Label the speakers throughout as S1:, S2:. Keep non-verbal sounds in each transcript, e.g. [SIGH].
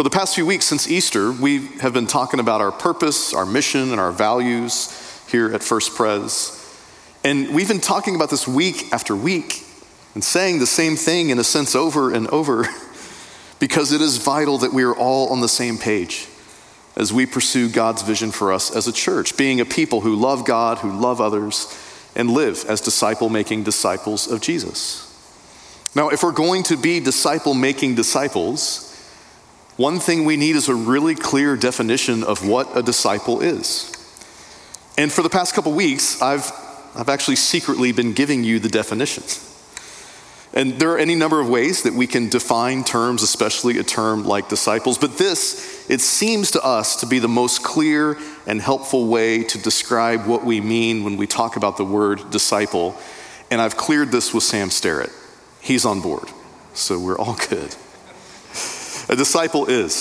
S1: For the past few weeks since Easter, we have been talking about our purpose, our mission, and our values here at First Pres. And we've been talking about this week after week and saying the same thing in a sense over and over [LAUGHS] because it is vital that we are all on the same page as we pursue God's vision for us as a church, being a people who love God, who love others, and live as disciple making disciples of Jesus. Now, if we're going to be disciple making disciples, one thing we need is a really clear definition of what a disciple is. And for the past couple weeks, I've, I've actually secretly been giving you the definitions. And there are any number of ways that we can define terms, especially a term like disciples, but this, it seems to us to be the most clear and helpful way to describe what we mean when we talk about the word disciple. And I've cleared this with Sam Sterrett. He's on board, so we're all good. A disciple is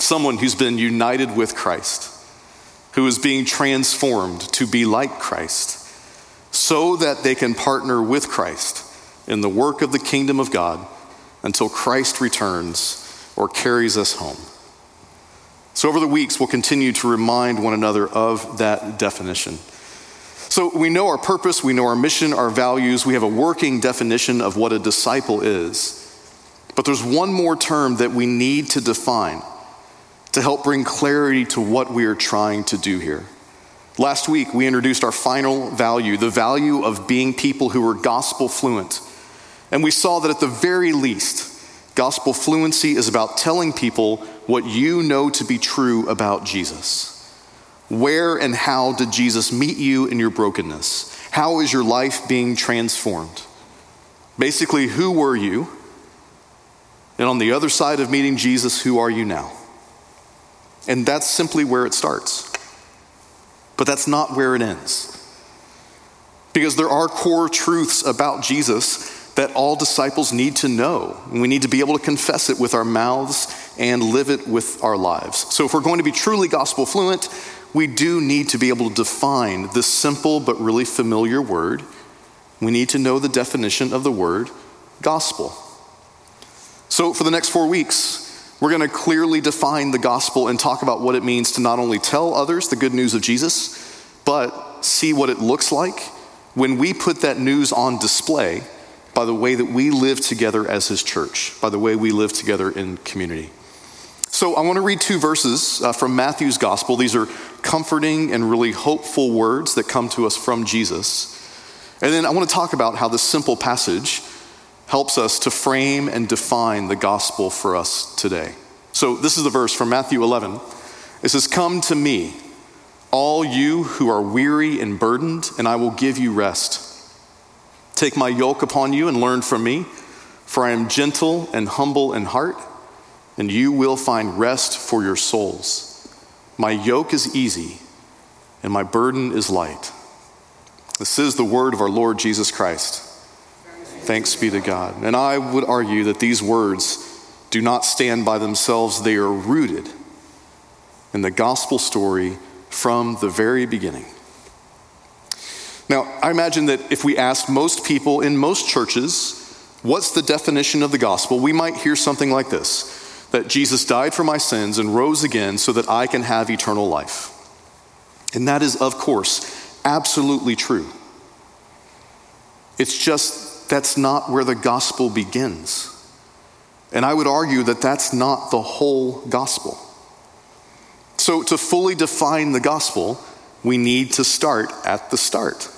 S1: someone who's been united with Christ, who is being transformed to be like Christ, so that they can partner with Christ in the work of the kingdom of God until Christ returns or carries us home. So, over the weeks, we'll continue to remind one another of that definition. So, we know our purpose, we know our mission, our values, we have a working definition of what a disciple is. But there's one more term that we need to define to help bring clarity to what we are trying to do here. Last week, we introduced our final value, the value of being people who are gospel fluent. And we saw that at the very least, gospel fluency is about telling people what you know to be true about Jesus. Where and how did Jesus meet you in your brokenness? How is your life being transformed? Basically, who were you? And on the other side of meeting Jesus, who are you now? And that's simply where it starts. But that's not where it ends. Because there are core truths about Jesus that all disciples need to know. And we need to be able to confess it with our mouths and live it with our lives. So, if we're going to be truly gospel fluent, we do need to be able to define this simple but really familiar word. We need to know the definition of the word gospel. So, for the next four weeks, we're going to clearly define the gospel and talk about what it means to not only tell others the good news of Jesus, but see what it looks like when we put that news on display by the way that we live together as His church, by the way we live together in community. So, I want to read two verses uh, from Matthew's gospel. These are comforting and really hopeful words that come to us from Jesus. And then I want to talk about how this simple passage helps us to frame and define the gospel for us today. So, this is the verse from Matthew 11. It says, Come to me, all you who are weary and burdened, and I will give you rest. Take my yoke upon you and learn from me, for I am gentle and humble in heart, and you will find rest for your souls. My yoke is easy, and my burden is light. This is the word of our Lord Jesus Christ. Thanks be to God. And I would argue that these words do not stand by themselves, they are rooted in the gospel story from the very beginning. Now, I imagine that if we asked most people in most churches, what's the definition of the gospel, we might hear something like this that Jesus died for my sins and rose again so that I can have eternal life. And that is, of course, absolutely true. It's just that's not where the gospel begins. And I would argue that that's not the whole gospel. So, to fully define the gospel, we need to start at the start.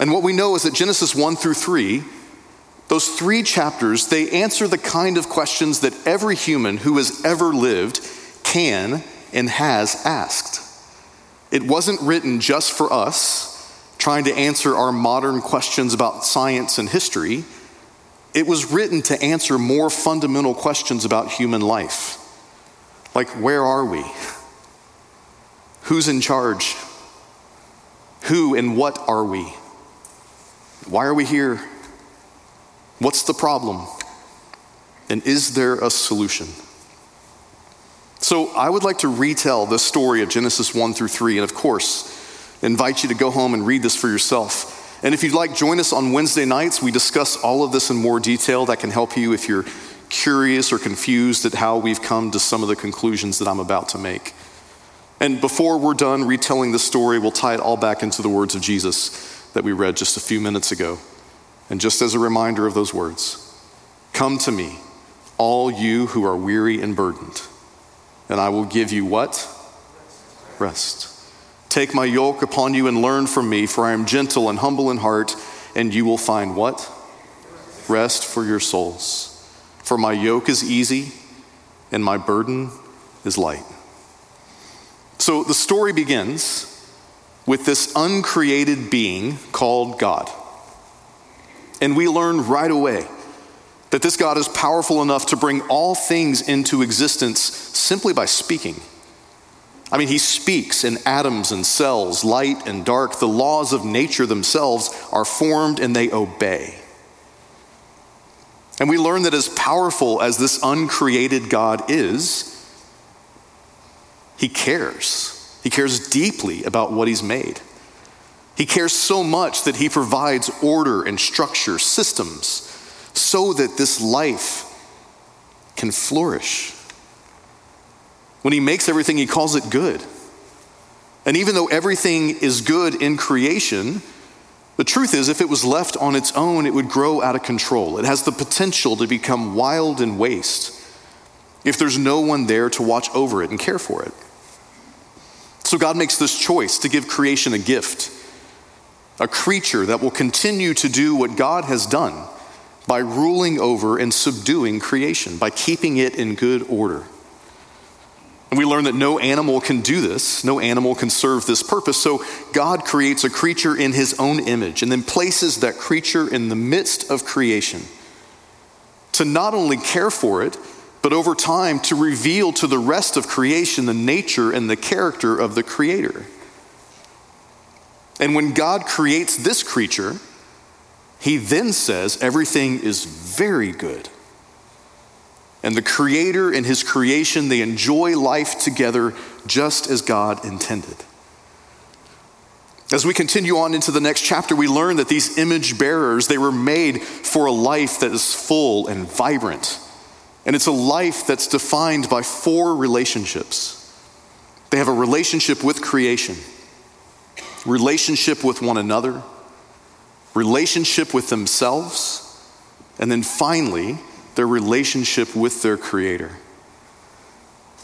S1: And what we know is that Genesis 1 through 3, those three chapters, they answer the kind of questions that every human who has ever lived can and has asked. It wasn't written just for us trying to answer our modern questions about science and history. It was written to answer more fundamental questions about human life. Like, where are we? Who's in charge? Who and what are we? Why are we here? What's the problem? And is there a solution? So, I would like to retell the story of Genesis 1 through 3. And of course, invite you to go home and read this for yourself. And if you'd like, join us on Wednesday nights. We discuss all of this in more detail. That can help you if you're curious or confused at how we've come to some of the conclusions that I'm about to make. And before we're done retelling the story, we'll tie it all back into the words of Jesus that we read just a few minutes ago. And just as a reminder of those words, come to me, all you who are weary and burdened, and I will give you what? Rest. Take my yoke upon you and learn from me, for I am gentle and humble in heart, and you will find what? Rest for your souls. For my yoke is easy and my burden is light. So the story begins with this uncreated being called God. And we learn right away that this God is powerful enough to bring all things into existence simply by speaking. I mean, he speaks in atoms and cells, light and dark. The laws of nature themselves are formed and they obey. And we learn that as powerful as this uncreated God is, he cares. He cares deeply about what he's made. He cares so much that he provides order and structure, systems, so that this life can flourish. When he makes everything, he calls it good. And even though everything is good in creation, the truth is, if it was left on its own, it would grow out of control. It has the potential to become wild and waste if there's no one there to watch over it and care for it. So God makes this choice to give creation a gift, a creature that will continue to do what God has done by ruling over and subduing creation, by keeping it in good order. And we learn that no animal can do this, no animal can serve this purpose. So God creates a creature in his own image and then places that creature in the midst of creation to not only care for it, but over time to reveal to the rest of creation the nature and the character of the Creator. And when God creates this creature, he then says everything is very good. And the Creator and His creation, they enjoy life together just as God intended. As we continue on into the next chapter, we learn that these image bearers, they were made for a life that is full and vibrant. And it's a life that's defined by four relationships. They have a relationship with creation, relationship with one another, relationship with themselves, and then finally, their relationship with their Creator.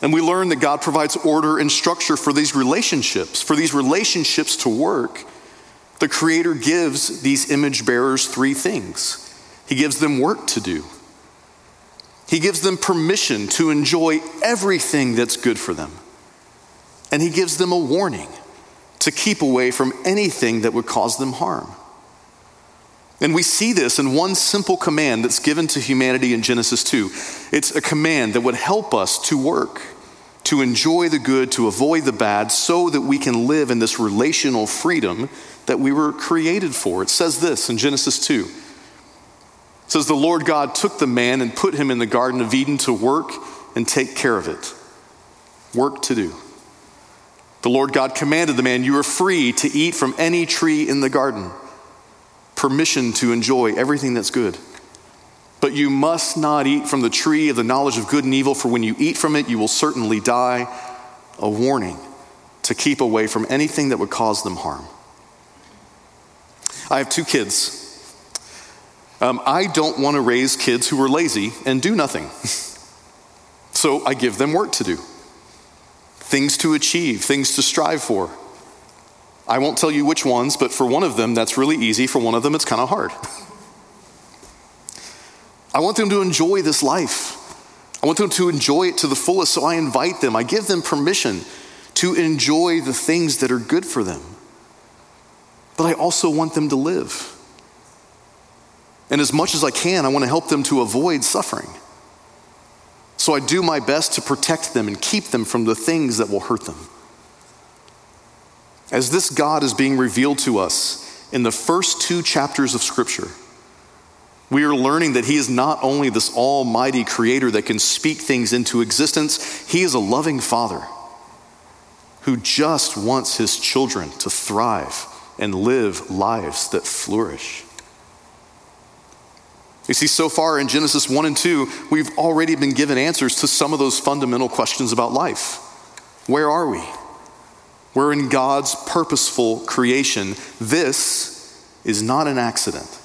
S1: And we learn that God provides order and structure for these relationships. For these relationships to work, the Creator gives these image bearers three things He gives them work to do, He gives them permission to enjoy everything that's good for them, and He gives them a warning to keep away from anything that would cause them harm. And we see this in one simple command that's given to humanity in Genesis 2. It's a command that would help us to work, to enjoy the good, to avoid the bad, so that we can live in this relational freedom that we were created for. It says this in Genesis 2. It says, The Lord God took the man and put him in the Garden of Eden to work and take care of it. Work to do. The Lord God commanded the man, You are free to eat from any tree in the garden permission to enjoy everything that's good. But you must not eat from the tree of the knowledge of good and evil, for when you eat from it, you will certainly die. A warning to keep away from anything that would cause them harm. I have two kids. Um, I don't want to raise kids who are lazy and do nothing. [LAUGHS] so I give them work to do, things to achieve, things to strive for. I won't tell you which ones, but for one of them, that's really easy. For one of them, it's kind of hard. I want them to enjoy this life. I want them to enjoy it to the fullest, so I invite them. I give them permission to enjoy the things that are good for them. But I also want them to live. And as much as I can, I want to help them to avoid suffering. So I do my best to protect them and keep them from the things that will hurt them. As this God is being revealed to us in the first two chapters of Scripture, we are learning that He is not only this almighty creator that can speak things into existence, He is a loving Father who just wants His children to thrive and live lives that flourish. You see, so far in Genesis 1 and 2, we've already been given answers to some of those fundamental questions about life. Where are we? We're in God's purposeful creation. This is not an accident.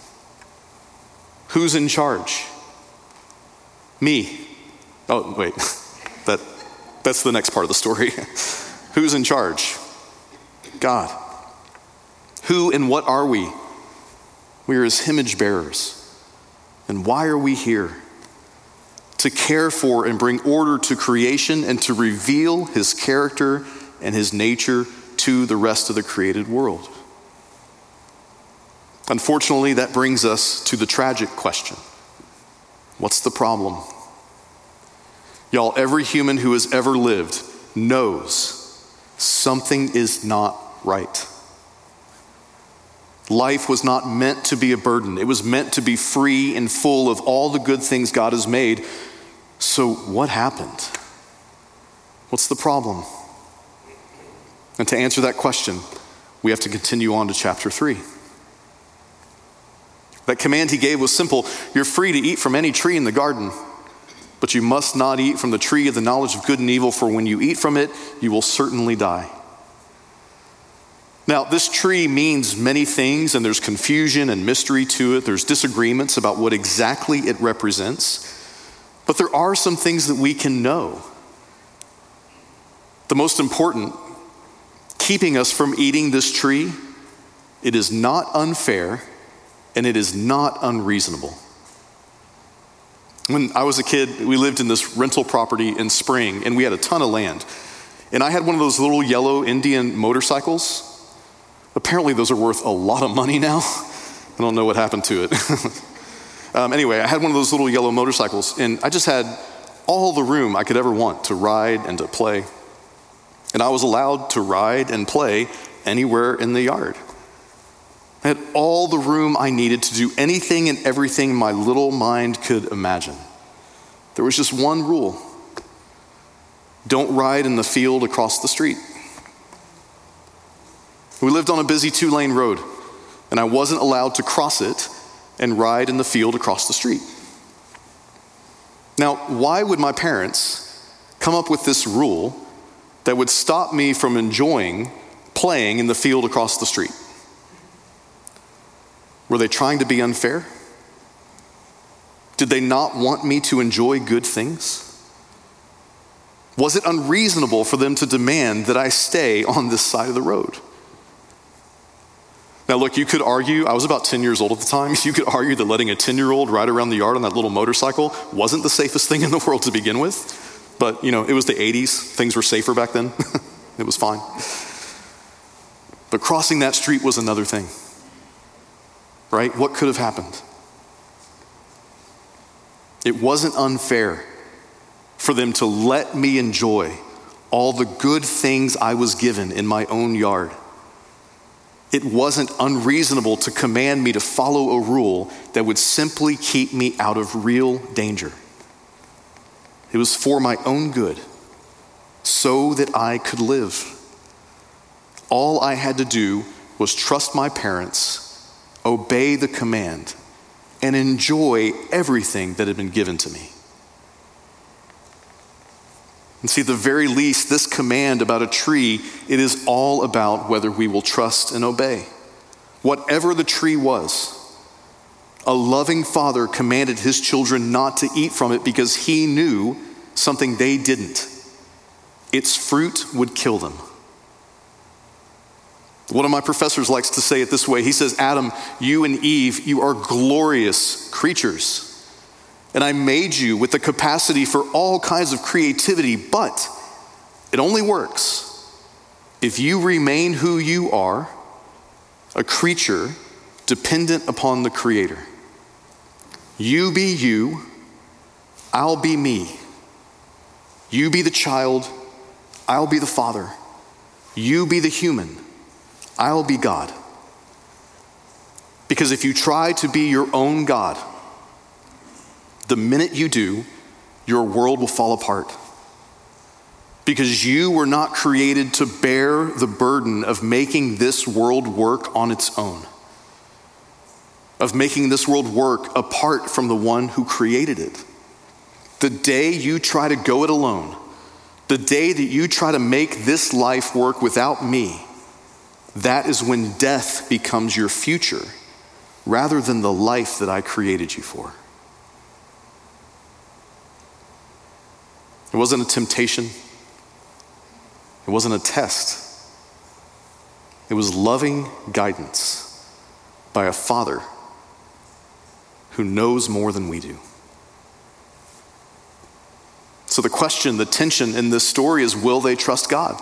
S1: Who's in charge? Me. Oh, wait. [LAUGHS] that, that's the next part of the story. [LAUGHS] Who's in charge? God. Who and what are we? We are his image bearers. And why are we here? To care for and bring order to creation and to reveal his character and his nature to the rest of the created world. Unfortunately, that brings us to the tragic question What's the problem? Y'all, every human who has ever lived knows something is not right. Life was not meant to be a burden, it was meant to be free and full of all the good things God has made. So, what happened? What's the problem? And to answer that question, we have to continue on to chapter 3. That command he gave was simple You're free to eat from any tree in the garden, but you must not eat from the tree of the knowledge of good and evil, for when you eat from it, you will certainly die. Now, this tree means many things, and there's confusion and mystery to it. There's disagreements about what exactly it represents. But there are some things that we can know. The most important, keeping us from eating this tree, it is not unfair and it is not unreasonable. When I was a kid, we lived in this rental property in Spring, and we had a ton of land. And I had one of those little yellow Indian motorcycles Apparently, those are worth a lot of money now. [LAUGHS] I don't know what happened to it. [LAUGHS] um, anyway, I had one of those little yellow motorcycles, and I just had all the room I could ever want to ride and to play. And I was allowed to ride and play anywhere in the yard. I had all the room I needed to do anything and everything my little mind could imagine. There was just one rule don't ride in the field across the street. We lived on a busy two lane road, and I wasn't allowed to cross it and ride in the field across the street. Now, why would my parents come up with this rule that would stop me from enjoying playing in the field across the street? Were they trying to be unfair? Did they not want me to enjoy good things? Was it unreasonable for them to demand that I stay on this side of the road? Now, look, you could argue, I was about 10 years old at the time, [LAUGHS] you could argue that letting a 10 year old ride around the yard on that little motorcycle wasn't the safest thing in the world to begin with. But, you know, it was the 80s, things were safer back then. [LAUGHS] it was fine. But crossing that street was another thing, right? What could have happened? It wasn't unfair for them to let me enjoy all the good things I was given in my own yard it wasn't unreasonable to command me to follow a rule that would simply keep me out of real danger. It was for my own good, so that I could live. All I had to do was trust my parents, obey the command, and enjoy everything that had been given to me. And see, at the very least, this command about a tree, it is all about whether we will trust and obey. Whatever the tree was, a loving father commanded his children not to eat from it because he knew something they didn't. Its fruit would kill them. One of my professors likes to say it this way. He says, Adam, you and Eve, you are glorious creatures. And I made you with the capacity for all kinds of creativity, but it only works if you remain who you are, a creature dependent upon the Creator. You be you, I'll be me. You be the child, I'll be the father. You be the human, I'll be God. Because if you try to be your own God, the minute you do, your world will fall apart. Because you were not created to bear the burden of making this world work on its own. of making this world work apart from the one who created it. The day you try to go it alone, the day that you try to make this life work without me, that is when death becomes your future rather than the life that I created you for. It wasn't a temptation, it wasn't a test. It was loving guidance by a father who knows more than we do. So, the question, the tension in this story is will they trust God?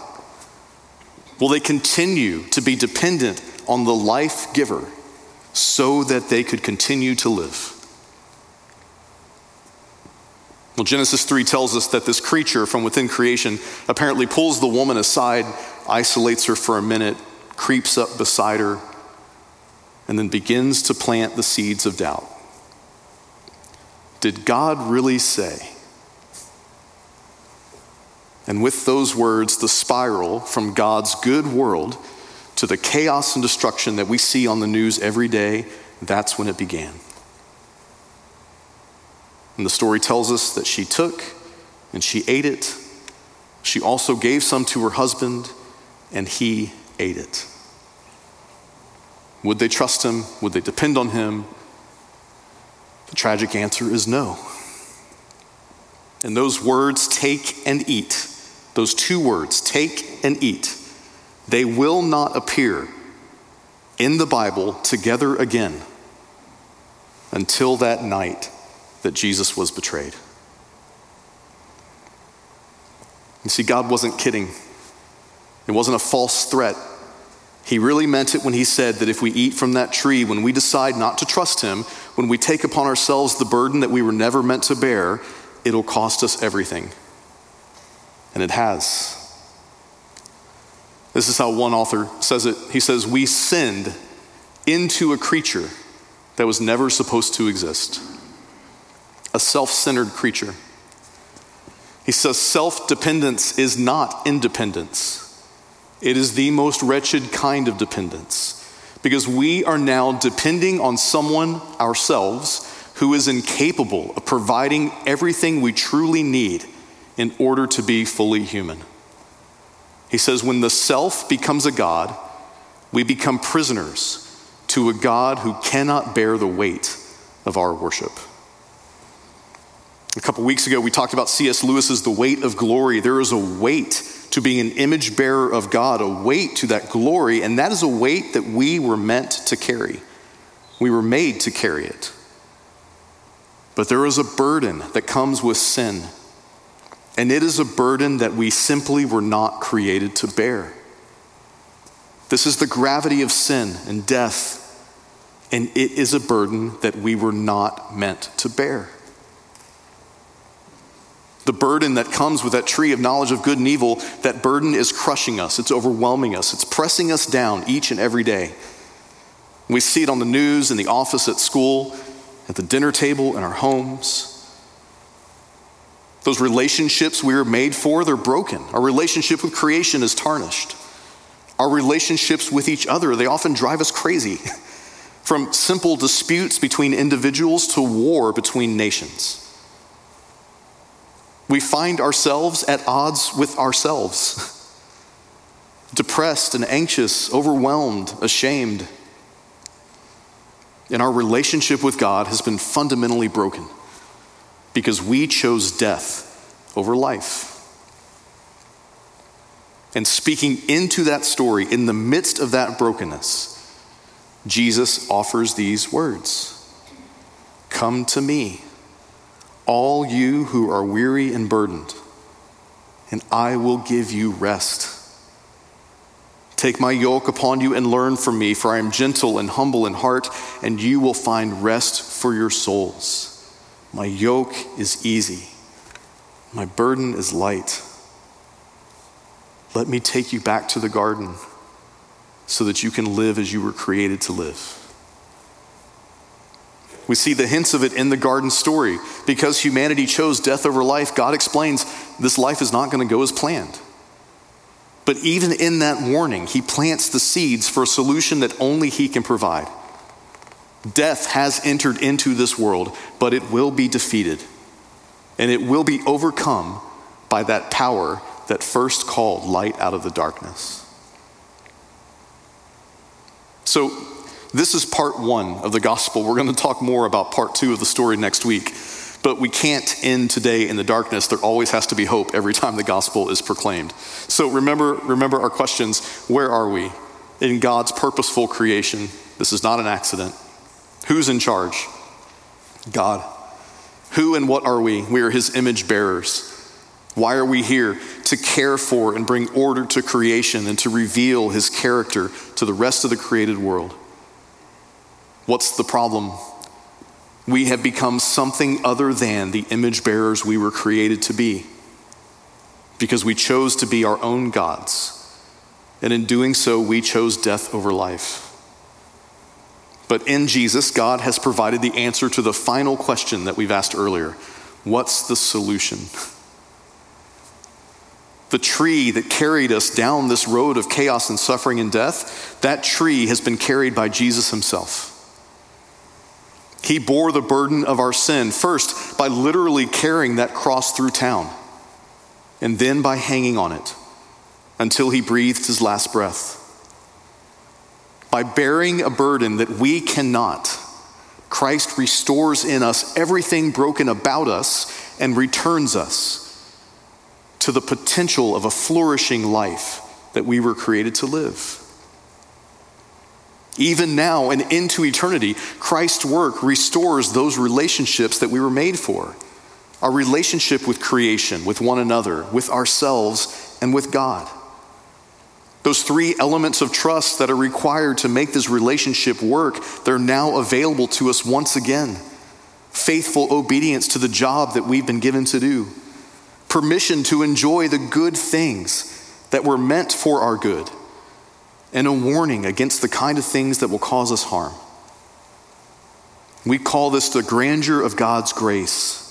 S1: Will they continue to be dependent on the life giver so that they could continue to live? Well, Genesis 3 tells us that this creature from within creation apparently pulls the woman aside, isolates her for a minute, creeps up beside her, and then begins to plant the seeds of doubt. Did God really say? And with those words, the spiral from God's good world to the chaos and destruction that we see on the news every day, that's when it began. And the story tells us that she took and she ate it. She also gave some to her husband, and he ate it. Would they trust him? Would they depend on him? The tragic answer is no. And those words, take and eat, those two words, take and eat, they will not appear in the Bible together again until that night that Jesus was betrayed. You see, God wasn't kidding, it wasn't a false threat. He really meant it when he said that if we eat from that tree, when we decide not to trust him, when we take upon ourselves the burden that we were never meant to bear, it'll cost us everything. And it has. This is how one author says it. He says, We sinned into a creature that was never supposed to exist, a self centered creature. He says, Self dependence is not independence. It is the most wretched kind of dependence because we are now depending on someone ourselves who is incapable of providing everything we truly need in order to be fully human. He says, when the self becomes a God, we become prisoners to a God who cannot bear the weight of our worship. A couple weeks ago, we talked about C.S. Lewis's The Weight of Glory. There is a weight to being an image bearer of God, a weight to that glory, and that is a weight that we were meant to carry. We were made to carry it. But there is a burden that comes with sin, and it is a burden that we simply were not created to bear. This is the gravity of sin and death, and it is a burden that we were not meant to bear. The burden that comes with that tree of knowledge of good and evil, that burden is crushing us, it's overwhelming us, it's pressing us down each and every day. We see it on the news, in the office, at school, at the dinner table, in our homes. Those relationships we were made for, they're broken. Our relationship with creation is tarnished. Our relationships with each other, they often drive us crazy. [LAUGHS] From simple disputes between individuals to war between nations. We find ourselves at odds with ourselves, [LAUGHS] depressed and anxious, overwhelmed, ashamed. And our relationship with God has been fundamentally broken because we chose death over life. And speaking into that story, in the midst of that brokenness, Jesus offers these words Come to me all you who are weary and burdened, and I will give you rest. Take my yoke upon you and learn from me, for I am gentle and humble in heart, and you will find rest for your souls. My yoke is easy, my burden is light. Let me take you back to the garden so that you can live as you were created to live. We see the hints of it in the garden story. Because humanity chose death over life, God explains this life is not going to go as planned. But even in that warning, He plants the seeds for a solution that only He can provide. Death has entered into this world, but it will be defeated. And it will be overcome by that power that first called light out of the darkness. So, this is part one of the gospel. We're going to talk more about part two of the story next week. But we can't end today in the darkness. There always has to be hope every time the gospel is proclaimed. So remember, remember our questions. Where are we? In God's purposeful creation. This is not an accident. Who's in charge? God. Who and what are we? We are his image bearers. Why are we here? To care for and bring order to creation and to reveal his character to the rest of the created world. What's the problem? We have become something other than the image bearers we were created to be because we chose to be our own gods. And in doing so, we chose death over life. But in Jesus, God has provided the answer to the final question that we've asked earlier What's the solution? The tree that carried us down this road of chaos and suffering and death, that tree has been carried by Jesus himself. He bore the burden of our sin, first by literally carrying that cross through town, and then by hanging on it until he breathed his last breath. By bearing a burden that we cannot, Christ restores in us everything broken about us and returns us to the potential of a flourishing life that we were created to live. Even now and into eternity, Christ's work restores those relationships that we were made for our relationship with creation, with one another, with ourselves, and with God. Those three elements of trust that are required to make this relationship work, they're now available to us once again. Faithful obedience to the job that we've been given to do, permission to enjoy the good things that were meant for our good and a warning against the kind of things that will cause us harm. We call this the grandeur of God's grace.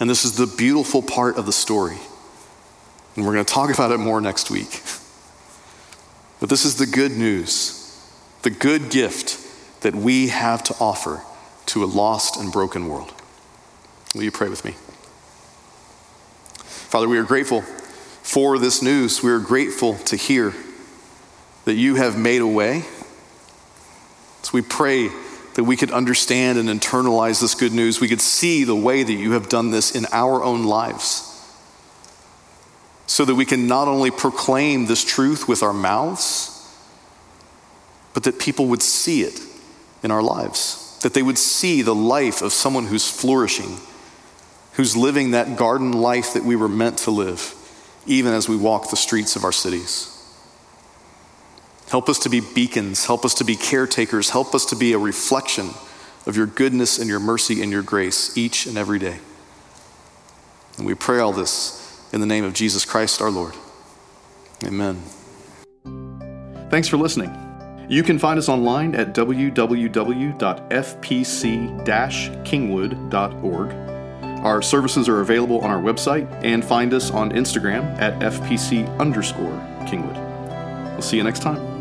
S1: And this is the beautiful part of the story. And we're going to talk about it more next week. [LAUGHS] But this is the good news, the good gift that we have to offer to a lost and broken world. Will you pray with me? Father, we are grateful for this news. We are grateful to hear that you have made a way. So we pray that we could understand and internalize this good news. We could see the way that you have done this in our own lives. So that we can not only proclaim this truth with our mouths, but that people would see it in our lives. That they would see the life of someone who's flourishing, who's living that garden life that we were meant to live, even as we walk the streets of our cities. Help us to be beacons. Help us to be caretakers. Help us to be a reflection of your goodness and your mercy and your grace each and every day. And we pray all this in the name of Jesus Christ our Lord. Amen. Thanks for listening. You can find us online at www.fpc-kingwood.org. Our services are available on our website and find us on Instagram at fpc underscore kingwood. We'll see you next time.